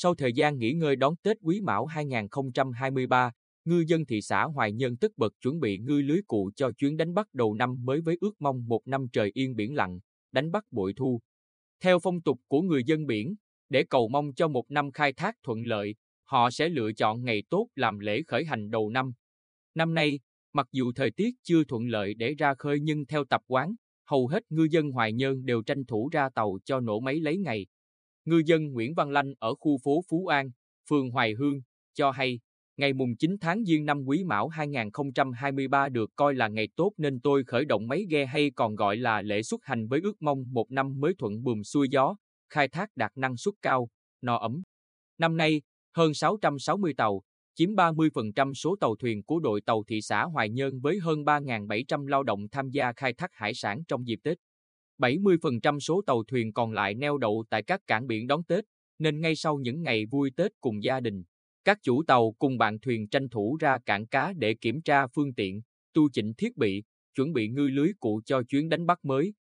Sau thời gian nghỉ ngơi đón Tết Quý Mão 2023, ngư dân thị xã Hoài Nhơn tất bật chuẩn bị ngư lưới cụ cho chuyến đánh bắt đầu năm mới với ước mong một năm trời yên biển lặng, đánh bắt bội thu. Theo phong tục của người dân biển, để cầu mong cho một năm khai thác thuận lợi, họ sẽ lựa chọn ngày tốt làm lễ khởi hành đầu năm. Năm nay, mặc dù thời tiết chưa thuận lợi để ra khơi nhưng theo tập quán, hầu hết ngư dân Hoài Nhơn đều tranh thủ ra tàu cho nổ máy lấy ngày. Ngư dân Nguyễn Văn Lanh ở khu phố Phú An, phường Hoài Hương, cho hay, ngày mùng 9 tháng Giêng năm Quý Mão 2023 được coi là ngày tốt nên tôi khởi động máy ghe hay còn gọi là lễ xuất hành với ước mong một năm mới thuận buồm xuôi gió, khai thác đạt năng suất cao, no ấm. Năm nay, hơn 660 tàu, chiếm 30% số tàu thuyền của đội tàu thị xã Hoài Nhơn với hơn 3.700 lao động tham gia khai thác hải sản trong dịp Tết. 70% số tàu thuyền còn lại neo đậu tại các cảng biển đón Tết, nên ngay sau những ngày vui Tết cùng gia đình, các chủ tàu cùng bạn thuyền tranh thủ ra cảng cá để kiểm tra phương tiện, tu chỉnh thiết bị, chuẩn bị ngư lưới cụ cho chuyến đánh bắt mới.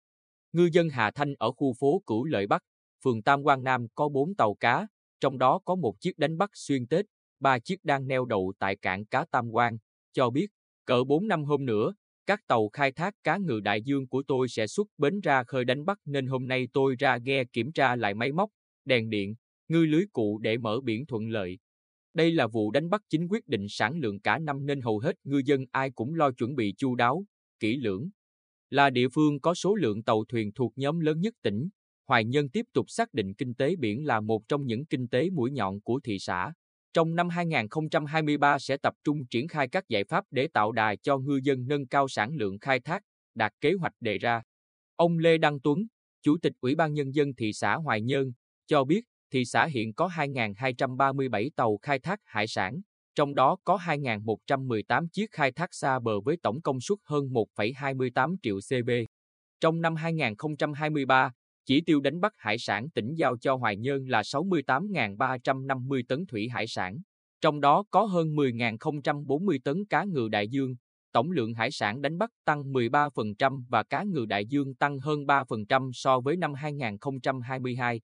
Ngư dân Hà Thanh ở khu phố Cửu Lợi Bắc, phường Tam Quan Nam có 4 tàu cá, trong đó có một chiếc đánh bắt xuyên Tết, ba chiếc đang neo đậu tại cảng cá Tam Quan, cho biết, cỡ 4 năm hôm nữa, các tàu khai thác cá ngừ đại dương của tôi sẽ xuất bến ra khơi đánh bắt nên hôm nay tôi ra ghe kiểm tra lại máy móc, đèn điện, ngư lưới cụ để mở biển thuận lợi. Đây là vụ đánh bắt chính quyết định sản lượng cả năm nên hầu hết ngư dân ai cũng lo chuẩn bị chu đáo, kỹ lưỡng. Là địa phương có số lượng tàu thuyền thuộc nhóm lớn nhất tỉnh, Hoài Nhân tiếp tục xác định kinh tế biển là một trong những kinh tế mũi nhọn của thị xã. Trong năm 2023 sẽ tập trung triển khai các giải pháp để tạo đà cho ngư dân nâng cao sản lượng khai thác, đạt kế hoạch đề ra. Ông Lê Đăng Tuấn, Chủ tịch Ủy ban Nhân dân thị xã Hoài Nhơn, cho biết thị xã hiện có 2.237 tàu khai thác hải sản, trong đó có 2.118 chiếc khai thác xa bờ với tổng công suất hơn 1,28 triệu CB. Trong năm 2023, chỉ tiêu đánh bắt hải sản tỉnh giao cho Hoài Nhơn là 68.350 tấn thủy hải sản, trong đó có hơn 10.040 tấn cá ngừ đại dương. Tổng lượng hải sản đánh bắt tăng 13% và cá ngừ đại dương tăng hơn 3% so với năm 2022.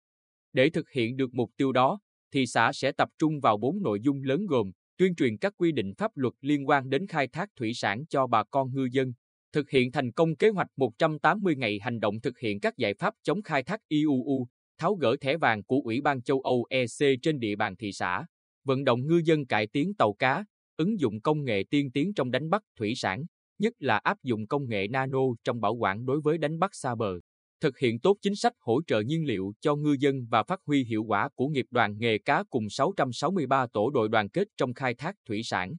Để thực hiện được mục tiêu đó, thị xã sẽ tập trung vào bốn nội dung lớn gồm tuyên truyền các quy định pháp luật liên quan đến khai thác thủy sản cho bà con ngư dân, thực hiện thành công kế hoạch 180 ngày hành động thực hiện các giải pháp chống khai thác IUU, tháo gỡ thẻ vàng của Ủy ban châu Âu EC trên địa bàn thị xã, vận động ngư dân cải tiến tàu cá, ứng dụng công nghệ tiên tiến trong đánh bắt thủy sản, nhất là áp dụng công nghệ nano trong bảo quản đối với đánh bắt xa bờ thực hiện tốt chính sách hỗ trợ nhiên liệu cho ngư dân và phát huy hiệu quả của nghiệp đoàn nghề cá cùng 663 tổ đội đoàn kết trong khai thác thủy sản.